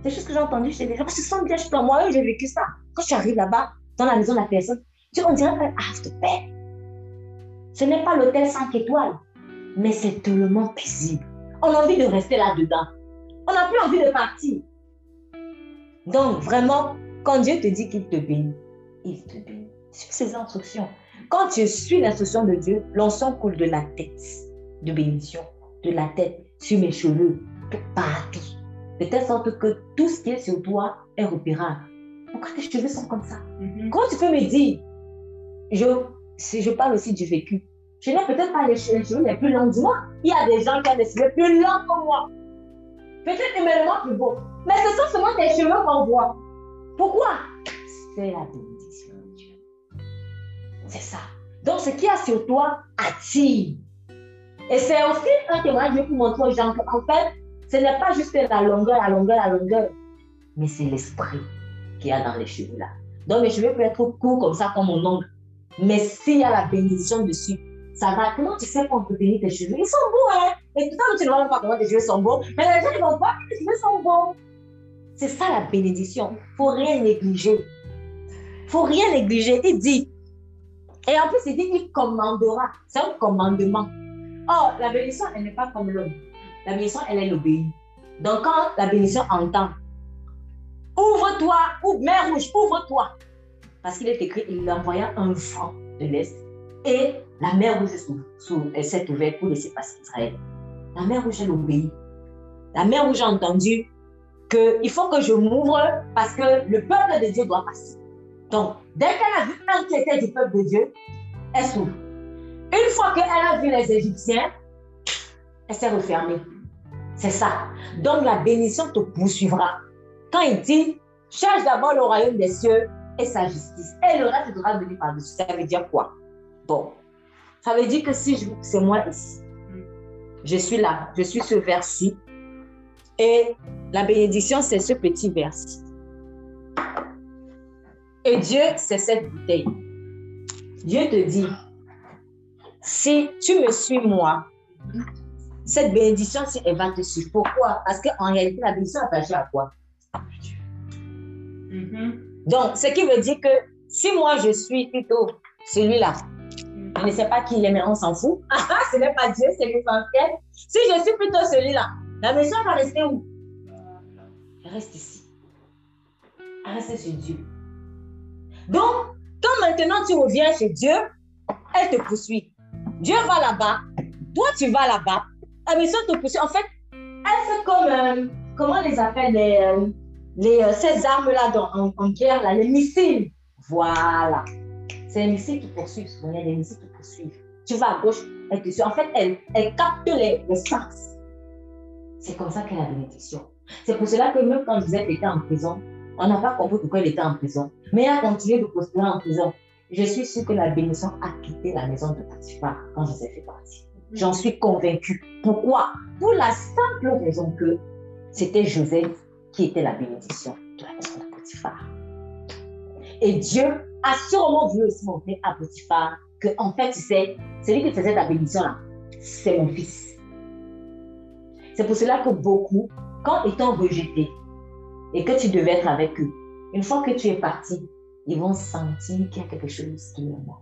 C'est des choses que j'ai entendues chez les gens. On se sent bien chez toi. Moi, j'ai vécu ça. Quand tu arrives là-bas, dans la maison de la personne, on dirait un paix. Ce n'est pas l'hôtel 5 étoiles, mais c'est tellement paisible. On a envie de rester là-dedans. On n'a plus envie de partir. Donc, vraiment, quand Dieu te dit qu'il te bénit, il te bénit. Suis ses instructions. Quand tu suis l'instruction de Dieu, l'encens coule de la tête, de bénédiction, de la tête, sur mes cheveux, partout. De telle sorte que tout ce qui est sur toi est repérable. Pourquoi tes cheveux sont comme ça? Mm Comment tu peux me dire, je, si je parle aussi du vécu, je n'ai peut-être pas les cheveux les plus longs du monde. Il y a des gens qui ont des cheveux plus longs que moi. Peut-être humainement plus beau. Mais ce sont seulement tes cheveux qu'on voit. Pourquoi? C'est la bénédiction de Dieu. C'est ça. Donc, ce qui a sur toi attire. Et c'est aussi un témoignage pour montrer aux gens qu'en fait, ce n'est pas juste la longueur, la longueur, la longueur, mais c'est l'esprit qu'il y a dans les cheveux là. Donc, mes cheveux peuvent être courts comme ça, comme mon ongle. Mais s'il y a la bénédiction dessus, ça va. Comment tu sais bénir tes cheveux? Ils sont beaux, hein? Et tout le tu ne vois pas comment tes cheveux sont beaux. Mais les gens, ils vont que tes cheveux sont beaux. C'est ça la bénédiction. Il ne faut rien négliger. Il ne faut rien négliger. Il dit. Et en plus, il dit il commandera. C'est un commandement. Oh, la bénédiction, elle n'est pas comme l'homme. La bénédiction, elle est l'obéir. Donc, quand la bénédiction entend, ouvre-toi, ouvre, mer rouge, ouvre-toi. Parce qu'il est écrit, il envoya un vent de l'Est et la mer rouge s'est ouverte pour laisser passer Israël. La mer rouge, elle obéit. La mer rouge a entendu qu'il faut que je m'ouvre parce que le peuple de Dieu doit passer. Donc, dès qu'elle a vu un qui était du peuple de Dieu, elle s'ouvre. Une fois qu'elle a vu les Égyptiens, elle s'est refermée. C'est ça. Donc, la bénédiction te poursuivra. Quand il dit, cherche d'abord le royaume des cieux et sa justice. Et le reste devra venir par-dessus. Ça veut dire quoi? Bon, ça veut dire que si c'est moi ici, je suis là, je suis ce verset. Et la bénédiction, c'est ce petit verset. Et Dieu, c'est cette bouteille. Dieu te dit, si tu me suis moi, cette bénédiction, si elle va te suivre. Pourquoi? Parce qu'en réalité, la bénédiction est attachée à quoi? Mhm. Donc, ce qui veut dire que si moi, je suis plutôt celui-là, je ne sais pas qui il est, mais on s'en fout. [LAUGHS] Ce n'est pas Dieu, c'est l'essentiel. Si je suis plutôt celui-là, la maison va rester où? Elle reste ici. Elle reste chez Dieu. Donc, quand maintenant tu reviens chez Dieu, elle te poursuit. Dieu va là-bas, toi tu vas là-bas, la maison te poursuit. En fait, elle fait comme, euh, comment on les appelle, les, euh, les, euh, ces armes-là en, en guerre, là, les missiles. Voilà. C'est les missiles qui poursuivent. Il y a des missiles qui poursuivent. Tu vas à gauche, elle te suit. En fait, elle, elle capte les, les sens. C'est comme ça qu'elle a bénédiction. C'est pour cela que même quand Joseph était en prison, on n'a pas compris pourquoi il était en prison. Mais il a continué de prospérer en prison. Je suis sûre que la bénédiction a quitté la maison de Potiphar quand Joseph est parti. J'en suis convaincue. Pourquoi? Pour la simple raison que c'était Joseph qui était la bénédiction de la maison de Potiphar. Et Dieu a sûrement voulu aussi montrer à Potiphar que, en fait, tu celui qui faisait la bénédiction c'est mon fils. C'est pour cela que beaucoup, quand étant rejetés et que tu devais être avec eux, une fois que tu es parti, ils vont sentir qu'il y a quelque chose qui leur manque.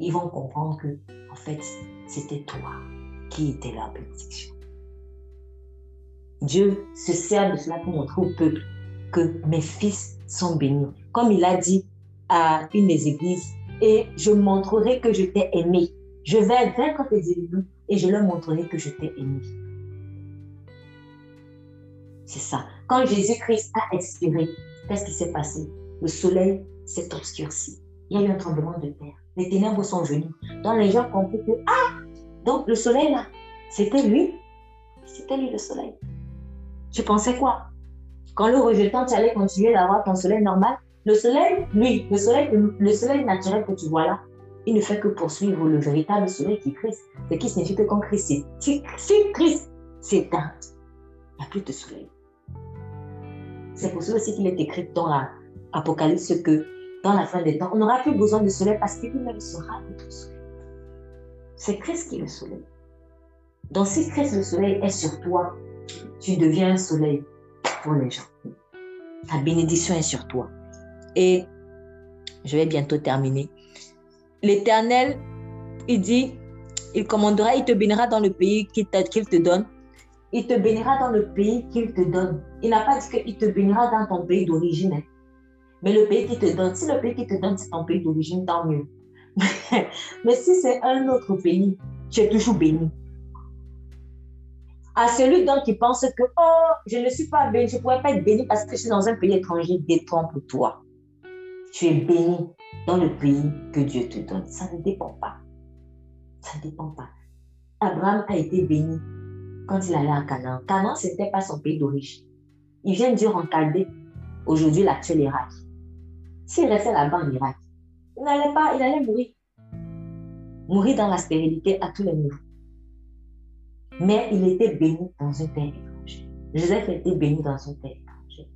Ils vont comprendre que, en fait, c'était toi qui étais la bénédiction. Dieu se sert de cela pour montrer au peuple que mes fils sont bénis. Comme il a dit à une des églises, et je montrerai que je t'ai aimé. Je vais vaincre tes ennemis et je leur montrerai que je t'ai aimé. C'est ça. Quand Jésus-Christ a expiré, qu'est-ce qui s'est passé? Le soleil s'est obscurci. Il y a eu un tremblement de terre. Les ténèbres sont venues. Donc les gens ont compris que, ah, donc le soleil là, c'était lui. C'était lui le soleil. Tu pensais quoi? Quand le rejetant, tu allais continuer d'avoir ton soleil normal. Le soleil, lui, le soleil, le soleil naturel que tu vois là, il ne fait que poursuivre le véritable soleil qui est Christ. Ce qui signifie que quand Christ si Christ s'éteint, il n'y a plus de soleil. C'est pour cela aussi qu'il est écrit dans l'Apocalypse que dans la fin des temps, on n'aura plus besoin de soleil parce qu'il même sera notre soleil. C'est Christ qui est le soleil. Donc si Christ le soleil est sur toi, tu deviens un soleil pour les gens. Ta bénédiction est sur toi. Et je vais bientôt terminer. L'Éternel, il dit, il commandera, il te bénira dans le pays qu'il te, donne. Il te bénira dans le pays qu'il te donne. Il n'a pas dit qu'il te bénira dans ton pays d'origine. Mais le pays qu'il te donne, si le pays qu'il te donne, c'est ton pays d'origine, tant mieux. [LAUGHS] Mais si c'est un autre pays, tu es toujours béni. À celui donc qui pense que, oh, je ne suis pas béni, je ne pourrais pas être béni parce que je suis dans un pays étranger, détrompe-toi. Tu es béni dans le pays que Dieu te donne. Ça ne dépend pas. Ça ne dépend pas. Abraham a été béni quand il allait à Canaan. Canaan, ce n'était pas son pays d'origine. Il vient dur en Chaldée, aujourd'hui l'actuel Irak. S'il restait là-bas en Irak, il n'allait pas, il allait mourir. Mourir dans la stérilité à tous les niveaux. Mais il était béni dans une terre étrangère. Joseph été béni dans une terre étrangère.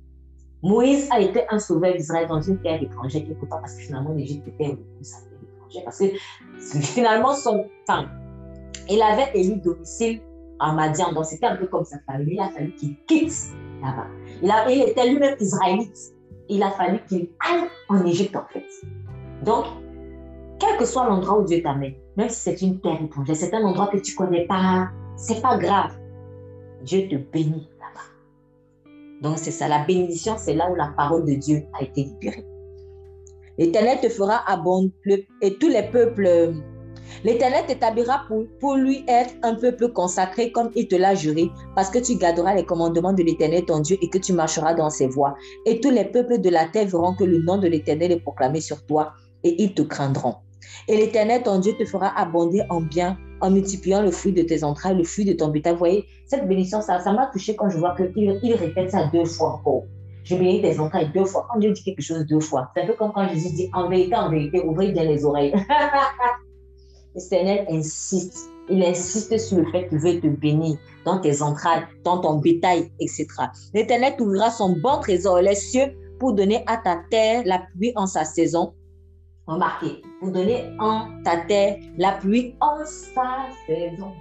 Moïse a été un sauveur d'Israël dans une terre étrangère quelque part parce que finalement l'Égypte était sa terre étrangère. Parce que [LAUGHS] finalement, son, enfin, il avait élu domicile à Madian, donc c'était un peu comme sa famille. Il a fallu qu'il quitte là-bas. Il, il était lui-même israélite. Il a fallu qu'il aille en Égypte en fait. Donc, quel que soit l'endroit où Dieu t'amène, même si c'est une terre étrangère, c'est un endroit que tu connais pas, c'est pas grave. Dieu te bénit là-bas. Donc c'est ça, la bénédiction, c'est là où la parole de Dieu a été libérée. L'Éternel te fera abonder et tous les peuples. L'Éternel t'établira pour, pour lui être un peuple consacré comme il te l'a juré, parce que tu garderas les commandements de l'Éternel ton Dieu et que tu marcheras dans ses voies. Et tous les peuples de la terre verront que le nom de l'Éternel est proclamé sur toi et ils te craindront. Et l'Éternel ton Dieu te fera abonder en bien en multipliant le fruit de tes entrailles, le fruit de ton bétail. Vous voyez, cette bénédiction, ça ça m'a touché quand je vois qu'il il répète ça deux fois encore. Je bénis tes entrailles deux fois. Quand Dieu dit quelque chose deux fois, c'est un peu comme quand Jésus dit en vérité, en vérité, ouvrez bien les oreilles. [LAUGHS] Le Seigneur insiste. Il insiste sur le fait qu'il veut te bénir dans tes entrailles, dans ton bétail, etc. L'Éternel t'ouvrira son bon trésor, les cieux, pour donner à ta terre la pluie en sa saison. Remarquez, pour donner en ta terre la pluie en sa saison.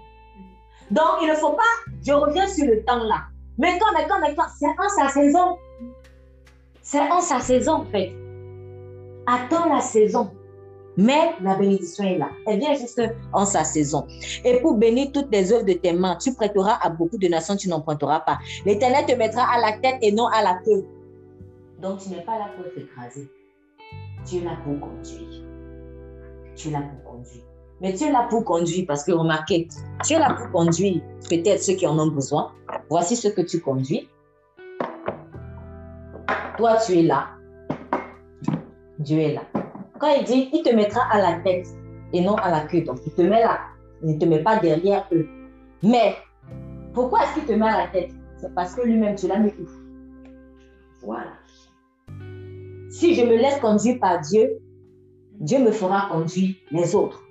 Donc, il ne faut pas, je reviens sur le temps là. Mais quand, mais quand, mais quand, c'est en sa saison. C'est en sa saison, en fait. Attends la saison. Mais la bénédiction est là. Elle vient juste en sa saison. Et pour bénir toutes les œuvres de tes mains, tu prêteras à beaucoup de nations, tu n'emprunteras pas. L'Éternel te mettra à la tête et non à la queue. Donc tu n'es pas là pour être écrasé. Tu es là pour conduire. Tu es pour conduire. Mais tu es là pour conduire parce que remarquez, tu es là pour conduire peut-être ceux qui en ont besoin. Voici ce que tu conduis. Toi, tu es là. Dieu est là. Quand il dit, il te mettra à la tête et non à la queue. Donc, il te met là. Il ne te met pas derrière eux. Mais, pourquoi est-ce qu'il te met à la tête? C'est parce que lui-même, tu l'as mis où? Voilà. Si je me laisse conduire par Dieu, Dieu me fera conduire les autres.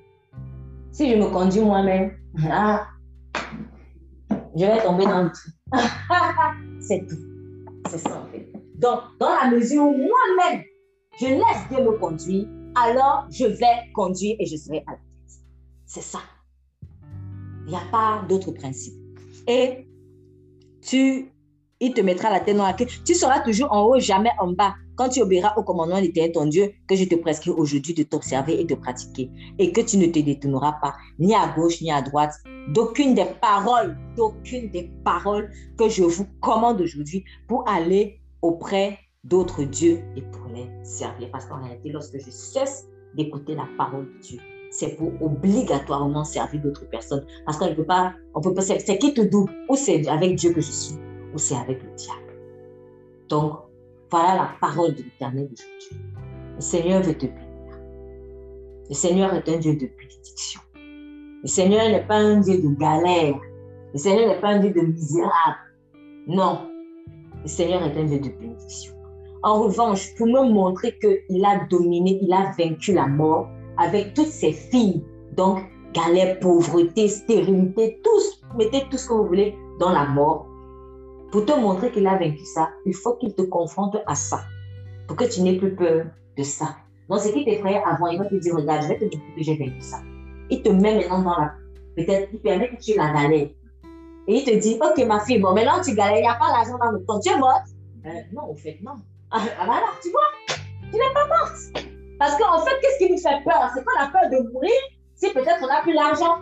Si je me conduis moi-même, ah, je vais tomber dans le truc. [LAUGHS] C'est tout. C'est ça en fait. Donc, dans la mesure où moi-même, je laisse Dieu me conduire, alors je vais conduire et je serai à la tête. C'est ça. Il n'y a pas d'autre principe. Et tu, il te mettra la tête dans la queue. Tu seras toujours en haut, jamais en bas. Quand tu obéiras au commandement de ton Dieu, que je te prescris aujourd'hui de t'observer et de pratiquer, et que tu ne te détourneras pas, ni à gauche ni à droite, d'aucune des paroles, d'aucune des paroles que je vous commande aujourd'hui pour aller auprès d'autres dieux et pour les servir. Parce qu'en réalité, lorsque je cesse d'écouter la parole de Dieu, c'est pour obligatoirement servir d'autres personnes. Parce qu'on ne peut pas, on peut pas, c'est qui te double. Ou c'est avec Dieu que je suis, ou c'est avec le diable. Donc, voilà la parole de l'éternel d'aujourd'hui. Le Seigneur veut te bénir. Le Seigneur est un Dieu de bénédiction. Le Seigneur n'est pas un Dieu de galère. Le Seigneur n'est pas un Dieu de misérable. Non. Le Seigneur est un Dieu de bénédiction. En revanche, pour me montrer qu'il a dominé, il a vaincu la mort avec toutes ses filles. Donc, galère, pauvreté, stérilité, tous, mettez tout ce que vous voulez dans la mort. Pour te montrer qu'il a vaincu ça, il faut qu'il te confronte à ça. Pour que tu n'aies plus peur de ça. Donc, ce qui t'effrayait avant, il va te dire, regarde, je vais te dire que j'ai vaincu ça. Il te met maintenant dans la... Peut-être, il permet que tu la galères. Et il te dit, ok, ma fille, bon, maintenant tu galères, il n'y a pas l'argent dans le compte, tu es morte? Euh, non, au fait, non. Ah, ah alors, tu vois, tu n'es pas morte. Parce qu'en fait, qu'est-ce qui nous fait peur? C'est qu'on a peur de mourir si peut-être on n'a plus l'argent.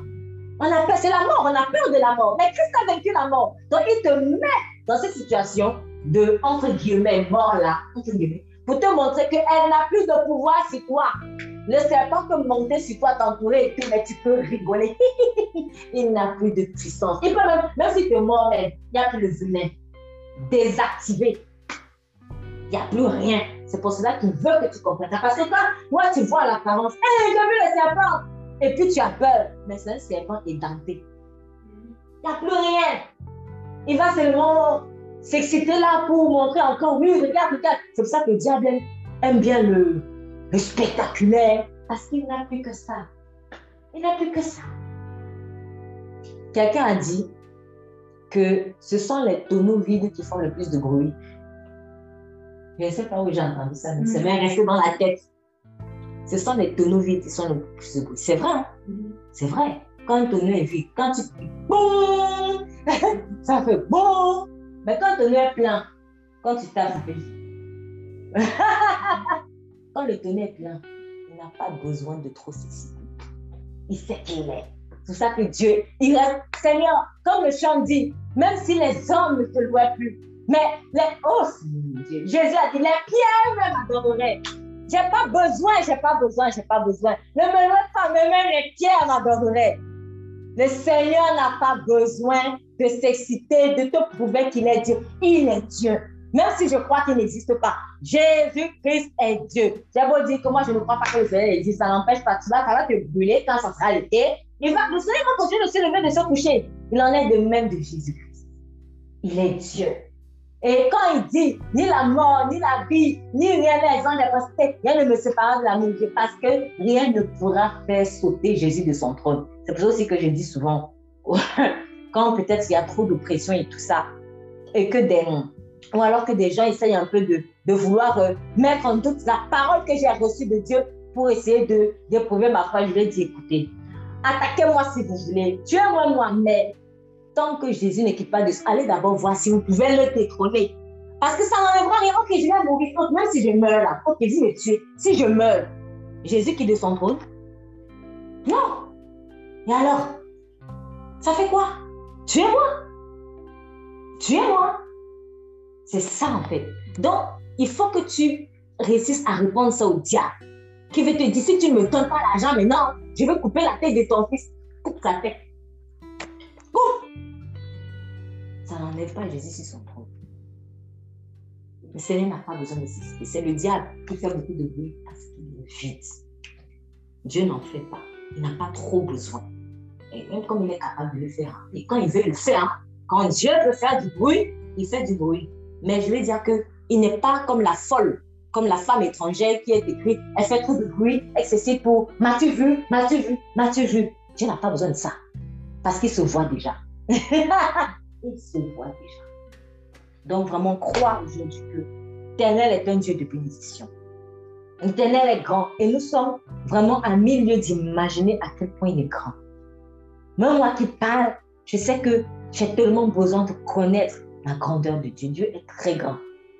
On a peur, c'est la mort, on a peur de la mort. Mais Christ a vaincu la mort. Donc il te met dans cette situation de, entre guillemets, mort là, entre guillemets, pour te montrer qu'elle n'a plus de pouvoir sur toi. Le serpent peut monter sur toi, t'entourer et tout, mais tu peux rigoler. [LAUGHS] il n'a plus de puissance. Il peut même, même si tu es mort, il n'y a plus le venin. Désactivé il n'y a plus rien. C'est pour cela qu'il veut que tu comprennes. Parce que quand moi, tu vois l'apparence, hé, hey, j'ai vu le serpent, et puis tu as peur. Mais c'est un serpent édenté. Il n'y a plus rien. Il va seulement s'exciter là pour montrer encore, oui, regarde, regarde. C'est pour ça que le diable aime bien le, le spectaculaire. Parce qu'il n'a plus que ça. Il n'a plus que ça. Quelqu'un a dit que ce sont les tonneaux vides qui font le plus de bruit. Je ne sais pas où j'ai entendu ça, mais c'est mm. bien resté dans la tête. Ce sont les tonneaux vides qui sont le plus de bruit. C'est vrai, hein? mm. c'est vrai. Quand un tonneau est vide, quand tu boum, [LAUGHS] ça fait boum. Mais quand un tonneau est plein, quand tu tapes, [LAUGHS] Quand le tonneau est plein, il n'a pas besoin de trop s'exciter. Il sait qui il est. C'est ça que Dieu, il est Seigneur, comme le chant dit, même si les hommes ne te louent plus, mais les, oh Jésus a dit, les pierres même m'adoreraient. J'ai pas besoin, j'ai pas besoin, j'ai pas besoin. Ne me laisse pas, mais même les pierres m'adoreraient. Le Seigneur n'a pas besoin de s'exciter, de te prouver qu'il est Dieu. Il est Dieu. Même si je crois qu'il n'existe pas. Jésus-Christ est Dieu. J'ai beau dire que moi, je ne crois pas que le Seigneur existe, ça n'empêche pas. Ça va te brûler quand ça sera l'été. Il le Seigneur va continuer de se lever, de se coucher. Il en est de même de Jésus-Christ. Il est Dieu. Et quand il dit ni la mort, ni la vie, ni rien n'est rien ne me séparera de l'amour de parce que rien ne pourra faire sauter Jésus de son trône. C'est pour ça aussi que je dis souvent, [LAUGHS] quand peut-être il y a trop de pression et tout ça, et que des, ou alors que des gens essayent un peu de, de vouloir euh, mettre en doute la parole que j'ai reçue de Dieu pour essayer d'éprouver ma foi, je vais dire, écoutez, attaquez-moi si vous voulez, tuez-moi moi, mais tant que Jésus n'est pas de allez d'abord voir si vous pouvez le détrôner. Parce que ça n'enlèvera rien. Ok, je vais mourir. même si je meurs là, ok, vous me tuez. Si je meurs, Jésus qui de son trône Non. Et alors? Ça fait quoi? Tuez-moi. Tuez-moi. C'est ça en fait. Donc, il faut que tu réussisses à répondre ça au diable. Qui veut te dire, si tu ne me donnes pas l'argent maintenant, je vais couper la tête de ton fils. Coupe sa tête. N'enlève pas Jésus sur son trône. Le Seigneur n'a pas besoin de ceci. C'est le diable qui fait beaucoup de bruit parce qu'il est vide. Dieu n'en fait pas. Il n'a pas trop besoin. Et même comme il est capable de le faire. Et quand il veut le faire, quand Dieu veut faire du bruit, il fait du bruit. Mais je veux dire qu'il n'est pas comme la folle, comme la femme étrangère qui est écrite. Elle fait trop de bruit excessif pour M'as-tu vu? M'as-tu vu? M'as-tu vu Dieu n'a pas besoin de ça. Parce qu'il se voit déjà. [LAUGHS] il se voit déjà. Donc vraiment, croire aujourd'hui que l'Éternel est un Dieu de bénédiction. L'Éternel est grand et nous sommes vraiment à milieu d'imaginer à quel point il est grand. Même moi qui parle, je sais que j'ai tellement besoin de connaître la grandeur de Dieu. Dieu est très grand.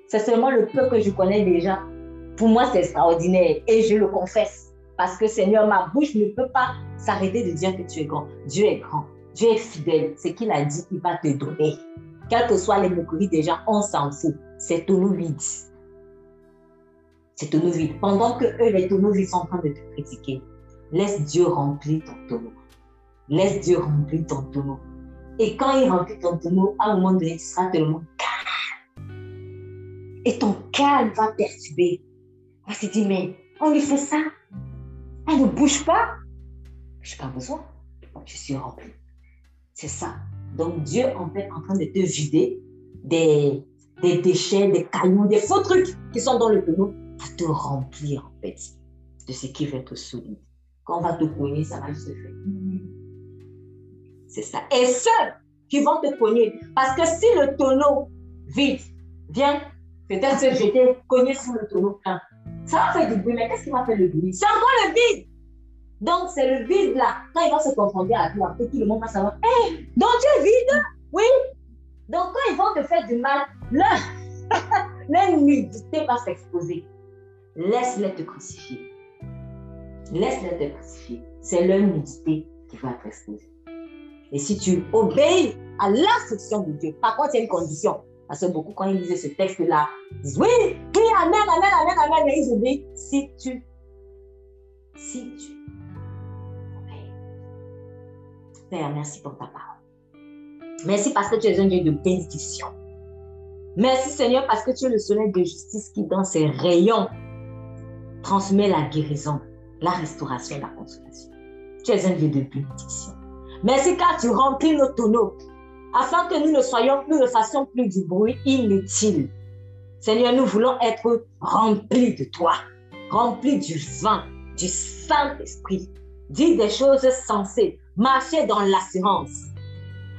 C'est seulement le peu que je connais déjà. Pour moi, c'est extraordinaire et je le confesse. Parce que Seigneur, ma bouche ne peut pas s'arrêter de dire que tu es grand. Dieu est grand. Dieu est fidèle. Ce qu'il a dit, il va te donner. Quelles que soient les moqueries des gens, on s'en fout. C'est tonneau vide. C'est tonneau vide. Pendant que eux, les tonneaux vides sont en train de te critiquer, laisse Dieu remplir ton tonneau. Laisse Dieu remplir ton tonneau. Et quand il remplit ton tonneau, à un moment donné, tu seras tellement calme. Et ton calme va perturber. On se dire, mais on lui fait ça. Elle ne bouge pas. Je n'ai pas besoin. Je suis rempli. C'est ça. Donc Dieu en fait en train de te vider des, des déchets, des cailloux, des faux trucs qui sont dans le tonneau pour te remplir en fait de ce qui va être solide. Quand on va te cogner, ça va juste se faire. C'est ça. Et ceux qui vont te cogner, parce que si le tonneau vide vient peut-être se jeter, cogner sur le tonneau plein, ça va faire du bruit, mais qu'est-ce qui va faire le bruit? C'est encore le vide. Donc, c'est le vide là. Quand il va se confronter à toi, tout le monde va savoir Hé, donc tu es vide? Oui. Donc, quand ils vont te faire du mal, leur, [LAUGHS] nudité va s'exposer. Laisse-les te crucifier. Laisse-les te crucifier. C'est leur nudité qui va être exposée. Et si tu obéis à l'instruction de Dieu, par contre, il y a une condition. Parce que beaucoup, quand ils lisaient ce texte-là, ils disent oui, oui, amen, amen, amen, amen, mais ils obéissent. Si tu, si tu Merci pour ta parole. Merci parce que tu es un Dieu de bénédiction. Merci Seigneur parce que tu es le soleil de justice qui, dans ses rayons, transmet la guérison, la restauration, la consolation. Tu es un Dieu de bénédiction. Merci car tu remplis nos tonneaux afin que nous ne soyons plus, ne fassions plus du bruit inutile. Seigneur, nous voulons être remplis de toi, remplis du vin, du Saint-Esprit. Dis des choses sensées, marcher dans l'assurance,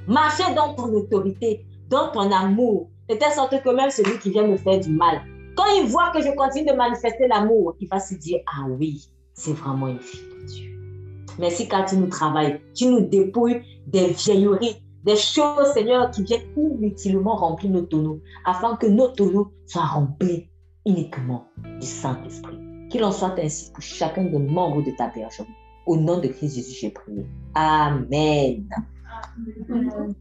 marcher dans ton autorité, dans ton amour, de telle sorte que même celui qui vient me faire du mal, quand il voit que je continue de manifester l'amour, il va se dire, ah oui, c'est vraiment une fille de Dieu. Merci car tu nous travailles, tu nous dépouilles des vieilleries, des choses, Seigneur, qui viennent inutilement remplir nos tonneaux, afin que nos tonneaux soient remplis uniquement du Saint-Esprit. Qu'il en soit ainsi pour chacun des membres de ta personne. Au nom de Christ Jésus, j'ai prié. Amen. Amen.